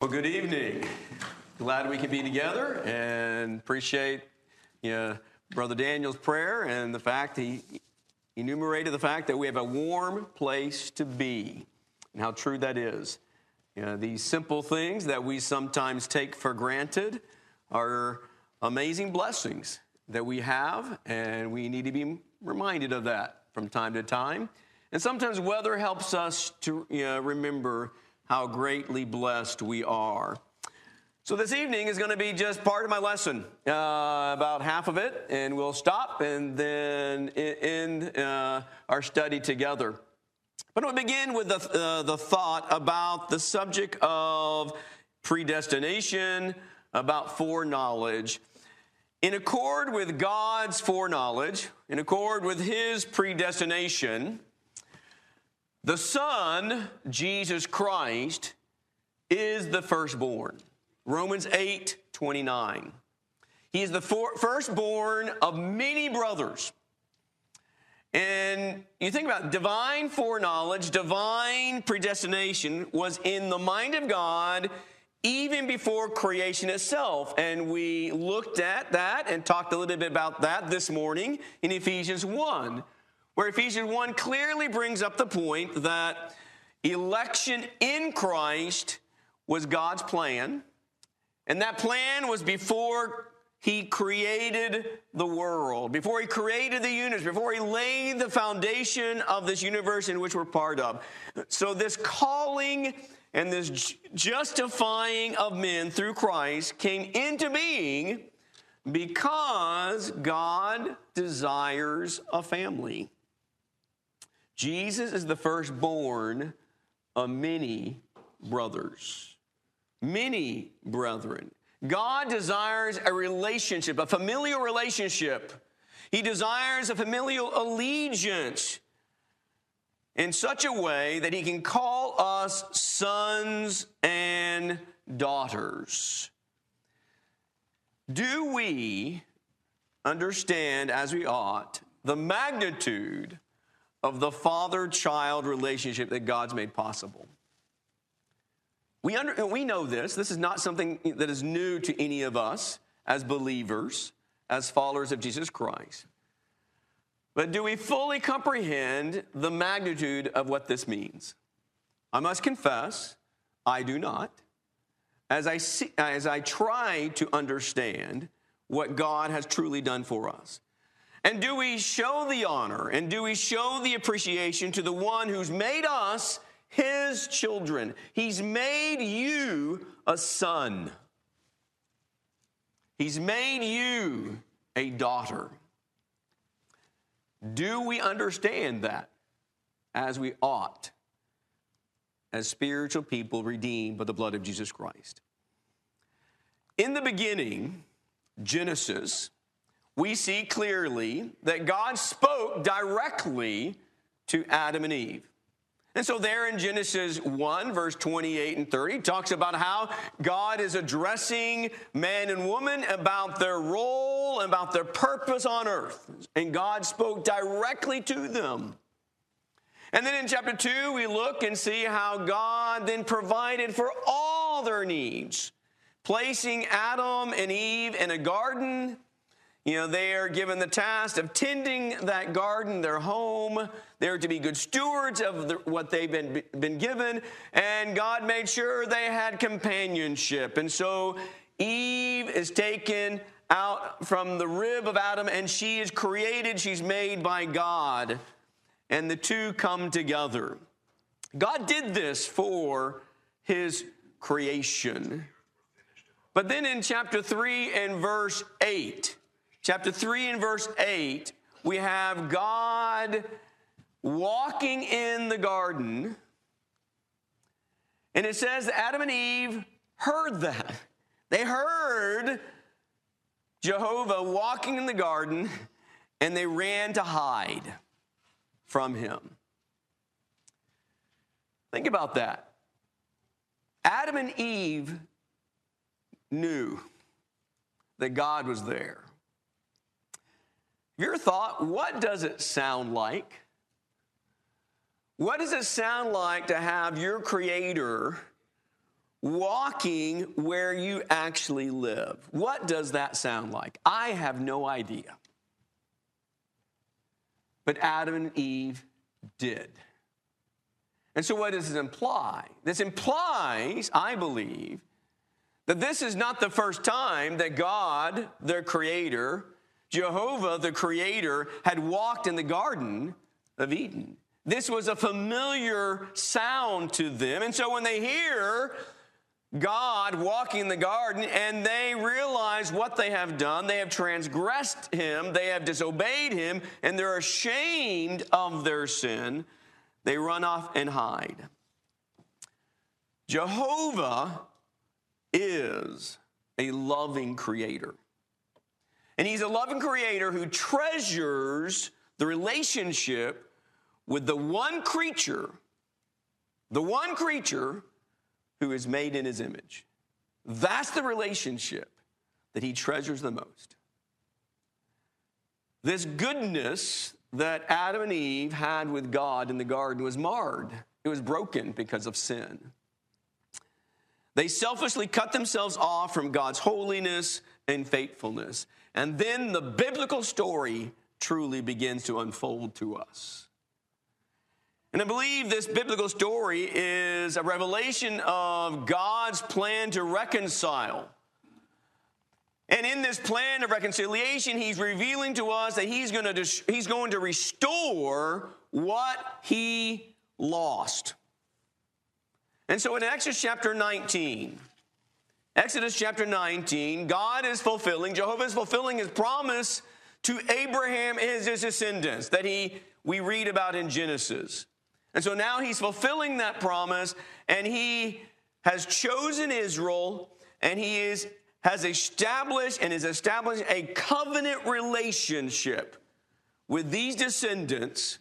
Well, good evening. Glad we can be together and appreciate you know, Brother Daniel's prayer and the fact he enumerated the fact that we have a warm place to be and how true that is. You know, these simple things that we sometimes take for granted are amazing blessings that we have, and we need to be reminded of that from time to time. And sometimes weather helps us to you know, remember how greatly blessed we are. So, this evening is going to be just part of my lesson, uh, about half of it, and we'll stop and then end uh, our study together. But I we'll begin with the, uh, the thought about the subject of predestination, about foreknowledge. In accord with God's foreknowledge, in accord with His predestination, the Son, Jesus Christ, is the firstborn. Romans 8 29. He is the for- firstborn of many brothers. And you think about it, divine foreknowledge, divine predestination was in the mind of God even before creation itself. And we looked at that and talked a little bit about that this morning in Ephesians 1 where Ephesians 1 clearly brings up the point that election in Christ was God's plan. And that plan was before he created the world, before he created the universe, before he laid the foundation of this universe in which we're part of. So, this calling and this justifying of men through Christ came into being because God desires a family. Jesus is the firstborn of many brothers, many brethren. God desires a relationship, a familial relationship. He desires a familial allegiance in such a way that he can call us sons and daughters. Do we understand, as we ought, the magnitude of the father child relationship that God's made possible. We, under, we know this. This is not something that is new to any of us as believers, as followers of Jesus Christ. But do we fully comprehend the magnitude of what this means? I must confess, I do not. As I, see, as I try to understand what God has truly done for us. And do we show the honor and do we show the appreciation to the one who's made us his children? He's made you a son, he's made you a daughter. Do we understand that as we ought, as spiritual people redeemed by the blood of Jesus Christ? In the beginning, Genesis, we see clearly that God spoke directly to Adam and Eve. And so, there in Genesis 1, verse 28 and 30, talks about how God is addressing man and woman about their role about their purpose on earth. And God spoke directly to them. And then in chapter 2, we look and see how God then provided for all their needs, placing Adam and Eve in a garden you know, they are given the task of tending that garden, their home. They're to be good stewards of the, what they've been, been given. And God made sure they had companionship. And so Eve is taken out from the rib of Adam and she is created, she's made by God. And the two come together. God did this for his creation. But then in chapter 3 and verse 8, chapter 3 and verse 8, we have God walking in the garden. And it says Adam and Eve heard that. They heard Jehovah walking in the garden and they ran to hide from him. Think about that. Adam and Eve knew that God was there. Your thought, what does it sound like? What does it sound like to have your creator walking where you actually live. What does that sound like? I have no idea. But Adam and Eve did. And so, what does this imply? This implies, I believe, that this is not the first time that God, their creator, Jehovah, the creator, had walked in the Garden of Eden. This was a familiar sound to them. And so, when they hear God walking in the garden and they realize what they have done. They have transgressed him, they have disobeyed him, and they're ashamed of their sin. They run off and hide. Jehovah is a loving creator. And he's a loving creator who treasures the relationship with the one creature, the one creature who is made in his image. That's the relationship that he treasures the most. This goodness that Adam and Eve had with God in the garden was marred, it was broken because of sin. They selfishly cut themselves off from God's holiness and faithfulness. And then the biblical story truly begins to unfold to us. And I believe this biblical story is a revelation of God's plan to reconcile. And in this plan of reconciliation, he's revealing to us that he's going to, he's going to restore what he lost. And so in Exodus chapter 19, Exodus chapter 19, God is fulfilling, Jehovah is fulfilling his promise to Abraham and his descendants that he we read about in Genesis. And so now he's fulfilling that promise and he has chosen Israel and he is, has established and is establishing a covenant relationship with these descendants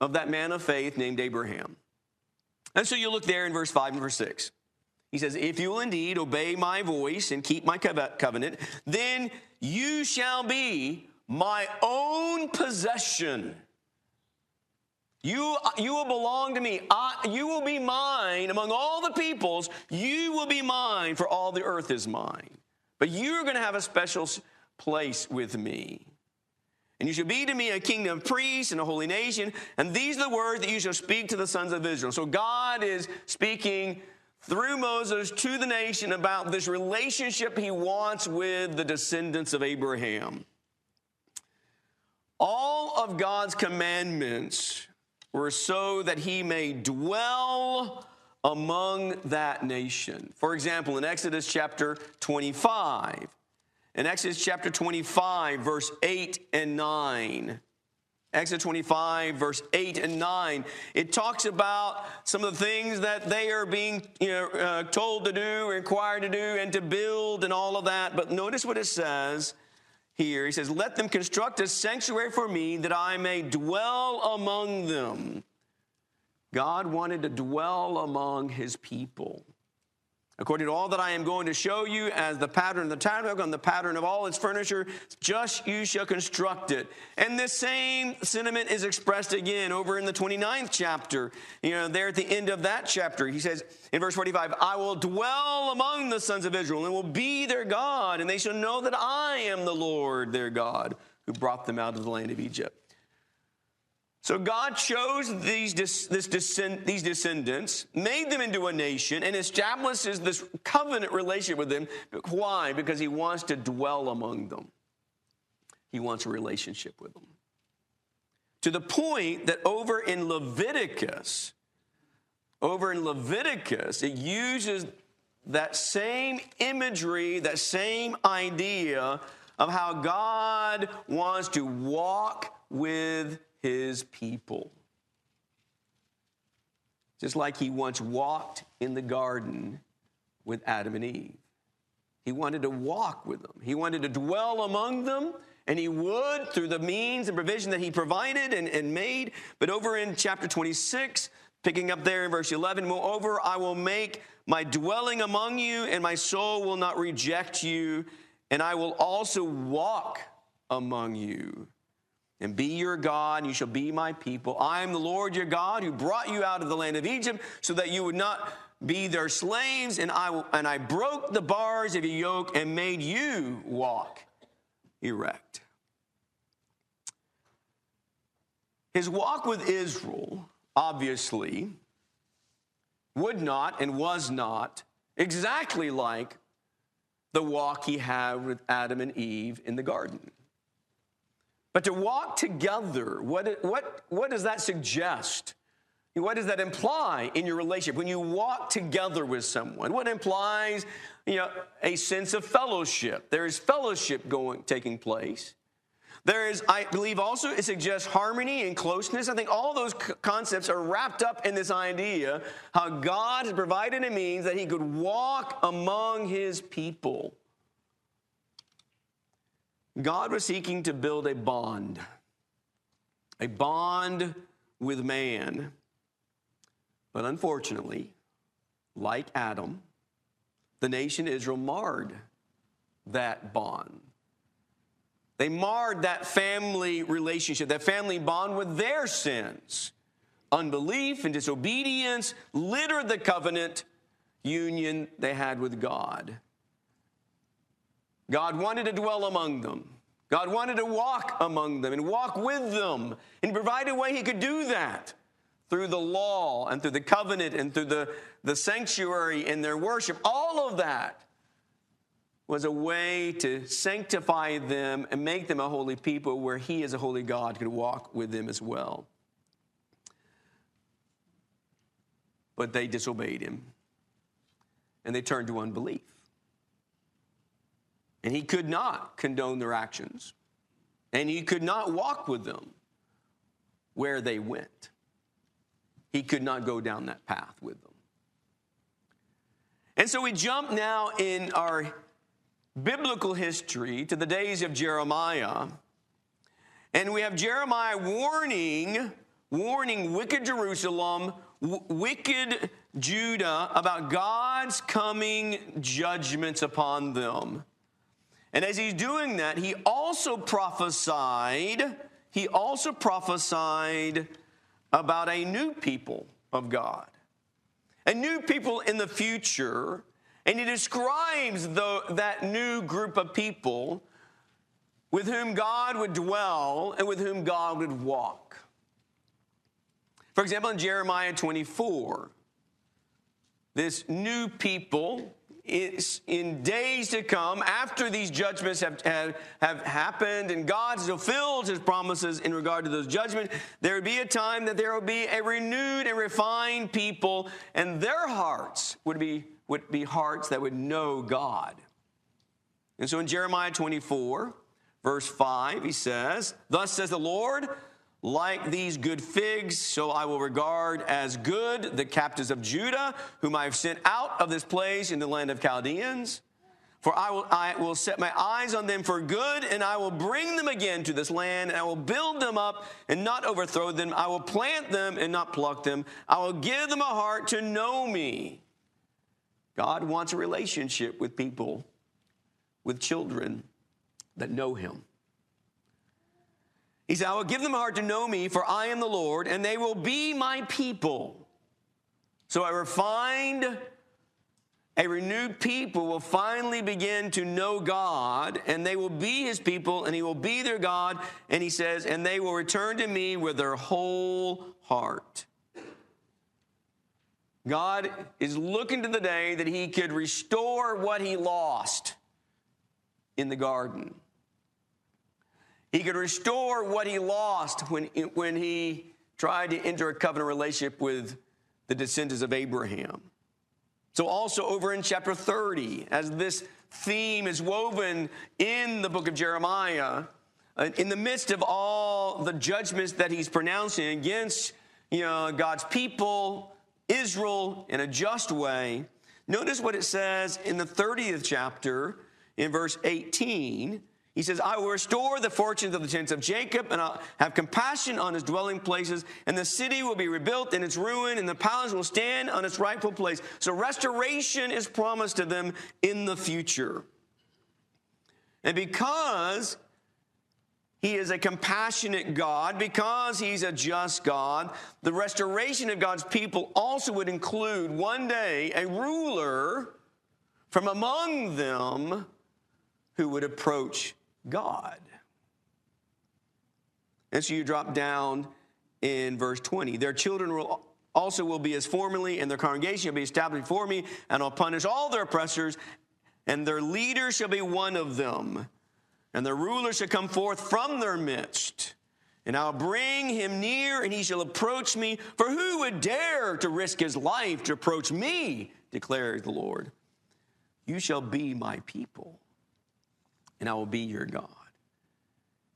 of that man of faith named Abraham. And so you look there in verse 5 and verse 6. He says, If you will indeed obey my voice and keep my covenant, then you shall be my own possession you, you will belong to me. I, you will be mine among all the peoples. You will be mine, for all the earth is mine. But you're going to have a special place with me. And you shall be to me a kingdom of priests and a holy nation. And these are the words that you shall speak to the sons of Israel. So God is speaking through Moses to the nation about this relationship he wants with the descendants of Abraham. All of God's commandments were so that he may dwell among that nation. For example, in Exodus chapter 25, in Exodus chapter 25, verse 8 and 9, Exodus 25, verse 8 and 9, it talks about some of the things that they are being you know, uh, told to do, required to do, and to build, and all of that. But notice what it says here. He says, Let them construct a sanctuary for me that I may dwell among them. God wanted to dwell among his people. According to all that I am going to show you as the pattern of the tabernacle and the pattern of all its furniture, just you shall construct it. And this same sentiment is expressed again over in the 29th chapter. You know, there at the end of that chapter, he says in verse 45, I will dwell among the sons of Israel and will be their God, and they shall know that I am the Lord their God who brought them out of the land of Egypt. So God chose these, this descend, these descendants, made them into a nation, and establishes this covenant relationship with them. Why? Because He wants to dwell among them. He wants a relationship with them. To the point that over in Leviticus, over in Leviticus, it uses that same imagery, that same idea of how God wants to walk with his people. Just like he once walked in the garden with Adam and Eve. He wanted to walk with them, he wanted to dwell among them. And he would through the means and provision that he provided and, and made. But over in chapter 26, picking up there in verse 11, moreover, I will make my dwelling among you, and my soul will not reject you, and I will also walk among you and be your God, and you shall be my people. I am the Lord your God who brought you out of the land of Egypt so that you would not be their slaves, and I, and I broke the bars of your yoke and made you walk erect. His walk with Israel, obviously, would not and was not exactly like the walk he had with Adam and Eve in the garden. But to walk together, what, what, what does that suggest? What does that imply in your relationship when you walk together with someone? What implies, you know, a sense of fellowship? There is fellowship going taking place. There is, I believe, also it suggests harmony and closeness. I think all those concepts are wrapped up in this idea how God has provided a means that He could walk among His people. God was seeking to build a bond, a bond with man. But unfortunately, like Adam, the nation Israel marred that bond. They marred that family relationship, that family bond with their sins. Unbelief and disobedience littered the covenant union they had with God. God wanted to dwell among them. God wanted to walk among them and walk with them. And He provided a way He could do that through the law and through the covenant and through the, the sanctuary and their worship. All of that was a way to sanctify them and make them a holy people where He, as a holy God, could walk with them as well. But they disobeyed Him and they turned to unbelief. And He could not condone their actions, and He could not walk with them where they went. He could not go down that path with them. And so we jump now in our biblical history to the days of Jeremiah. And we have Jeremiah warning, warning wicked Jerusalem, w- wicked Judah about God's coming judgments upon them. And as he's doing that, he also prophesied, he also prophesied about a new people of God. A new people in the future and he describes the, that new group of people with whom God would dwell and with whom God would walk. For example, in Jeremiah 24, this new people in days to come, after these judgments have, have, have happened and God fulfilled his promises in regard to those judgments, there would be a time that there will be a renewed and refined people, and their hearts would be would be hearts that would know God. And so in Jeremiah 24, verse 5, he says, Thus says the Lord, like these good figs, so I will regard as good the captives of Judah, whom I have sent out of this place in the land of Chaldeans. For I will, I will set my eyes on them for good, and I will bring them again to this land, and I will build them up and not overthrow them. I will plant them and not pluck them. I will give them a heart to know me God wants a relationship with people, with children that know Him. He said, I will give them a heart to know me, for I am the Lord, and they will be my people. So I refined a renewed people will finally begin to know God, and they will be his people, and he will be their God. And he says, and they will return to me with their whole heart. God is looking to the day that he could restore what he lost in the garden. He could restore what he lost when, when he tried to enter a covenant relationship with the descendants of Abraham. So, also over in chapter 30, as this theme is woven in the book of Jeremiah, uh, in the midst of all the judgments that he's pronouncing against you know, God's people, Israel in a just way. Notice what it says in the 30th chapter in verse 18. He says, I will restore the fortunes of the tents of Jacob, and I'll have compassion on his dwelling places, and the city will be rebuilt in its ruin, and the palace will stand on its rightful place. So restoration is promised to them in the future. And because he is a compassionate God, because He's a just God, the restoration of God's people also would include one day a ruler from among them who would approach God. And so you drop down in verse 20. Their children will also will be as formerly, and their congregation will be established before me, and I'll punish all their oppressors, and their leader shall be one of them and their ruler shall come forth from their midst. And I'll bring him near, and he shall approach me. For who would dare to risk his life to approach me, declares the Lord? You shall be my people, and I will be your God.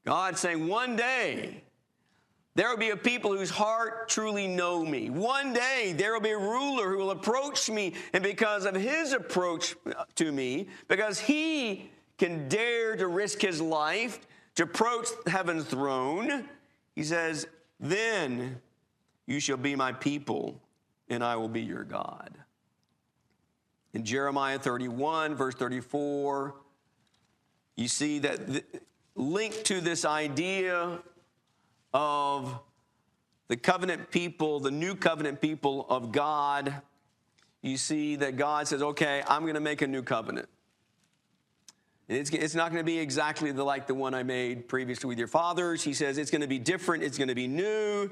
God saying, one day there will be a people whose heart truly know me. One day there will be a ruler who will approach me, and because of his approach to me, because he can dare to risk his life to approach heaven's throne, he says, Then you shall be my people, and I will be your God. In Jeremiah 31, verse 34, you see that the, linked to this idea of the covenant people, the new covenant people of God, you see that God says, okay, I'm going to make a new covenant. It's, it's not going to be exactly the, like the one I made previously with your fathers. He says it's going to be different, it's going to be new.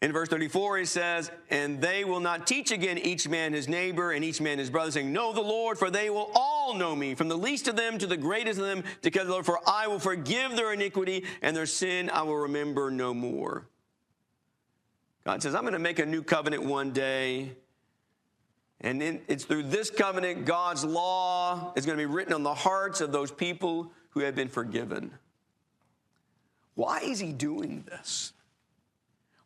In verse 34, he says, And they will not teach again each man his neighbor and each man his brother, saying, Know the Lord, for they will all know me, from the least of them to the greatest of them, Lord, for I will forgive their iniquity, and their sin I will remember no more. God says, I'm going to make a new covenant one day and it's through this covenant, God's law is going to be written on the hearts of those people who have been forgiven. Why is he doing this?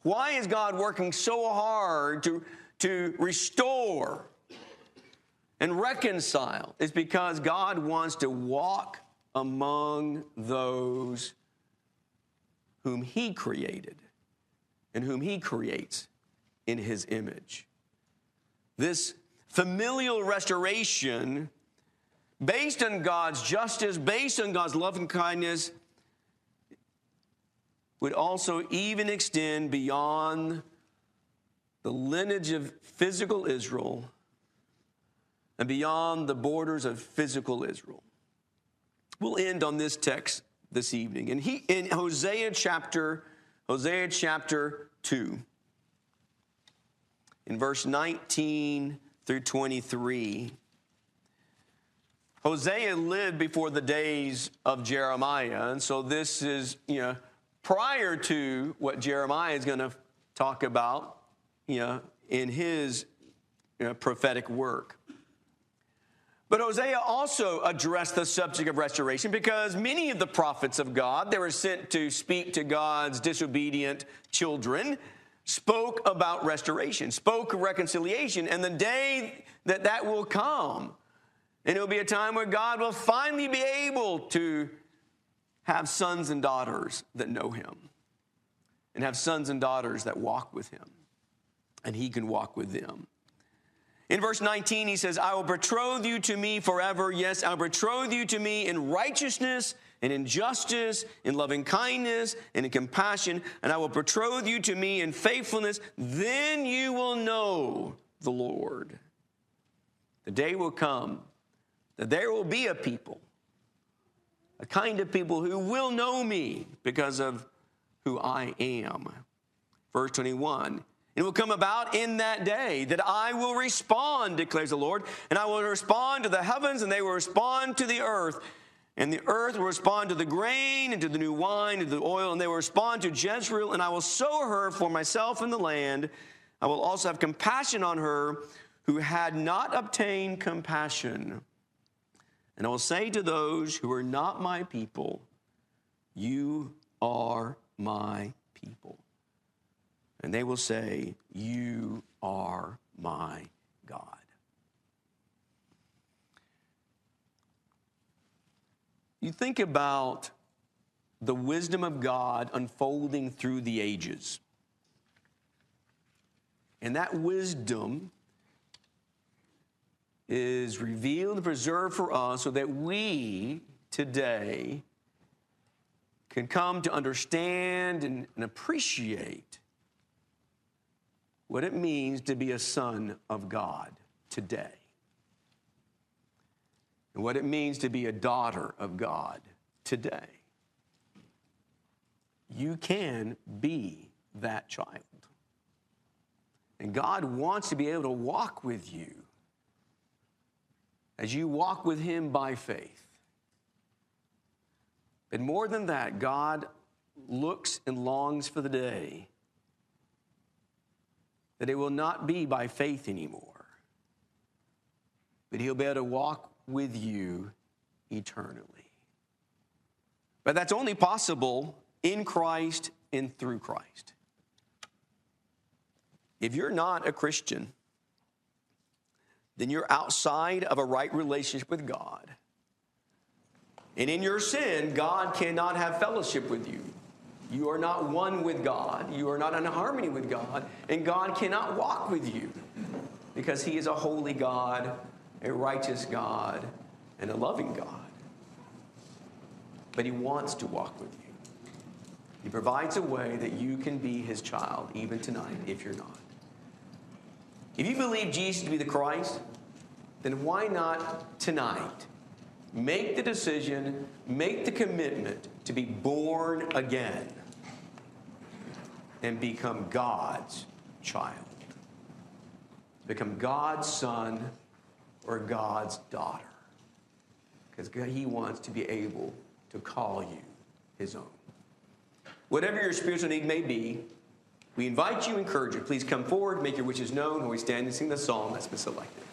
Why is God working so hard to, to restore and reconcile? is because God wants to walk among those whom he created and whom he creates in his image. This familial restoration based on God's justice, based on God's love and kindness, would also even extend beyond the lineage of physical Israel and beyond the borders of physical Israel. We'll end on this text this evening. And he in Hosea chapter Hosea chapter 2 in verse 19 through 23. Hosea lived before the days of Jeremiah, and so this is, you know, prior to what Jeremiah is going to talk about, you know, in his you know, prophetic work. But Hosea also addressed the subject of restoration because many of the prophets of God, they were sent to speak to God's disobedient children spoke about restoration, spoke of reconciliation, and the day that that will come, and it will be a time where God will finally be able to have sons and daughters that know Him, and have sons and daughters that walk with Him, and He can walk with them. In verse 19, he says, I will betroth you to me forever. Yes, I'll betroth you to me in righteousness and in justice, in loving kindness, and in compassion, and I will betroth you to me in faithfulness. Then you will know the Lord. The day will come that there will be a people, a kind of people who will know me because of who I am. Verse 21 it will come about in that day that I will respond, declares the Lord, and I will respond to the heavens, and they will respond to the earth. And the earth will respond to the grain and to the new wine and to the oil, and they will respond to Jezreel, and I will sow her for myself in the land. I will also have compassion on her who had not obtained compassion. And I will say to those who are not my people, You are my people. And they will say, You are my God. You think about the wisdom of God unfolding through the ages. And that wisdom is revealed and preserved for us so that we today can come to understand and, and appreciate what it means to be a son of God today, and what it means to be a daughter of God today. You can be that child. And God wants to be able to walk with you as you walk with Him by faith. But more than that, God looks and longs for the day that it will not be by faith anymore, but He'll be able to walk with you eternally. But that's only possible in Christ and through Christ. If you're not a Christian, then you're outside of a right relationship with God. And in your sin, God cannot have fellowship with you. You are not one with God. You are not in harmony with God. And God cannot walk with you because He is a holy God, a righteous God, and a loving God. But He wants to walk with you. He provides a way that you can be His child even tonight if you're not. If you believe Jesus to be the Christ, then why not tonight make the decision, make the commitment to be born again and become God's child? Become God's son or God's daughter. Because He wants to be able to call you His own. Whatever your spiritual need may be, we invite you, encourage you. Please come forward, make your wishes known, while we stand and sing the song that's been selected.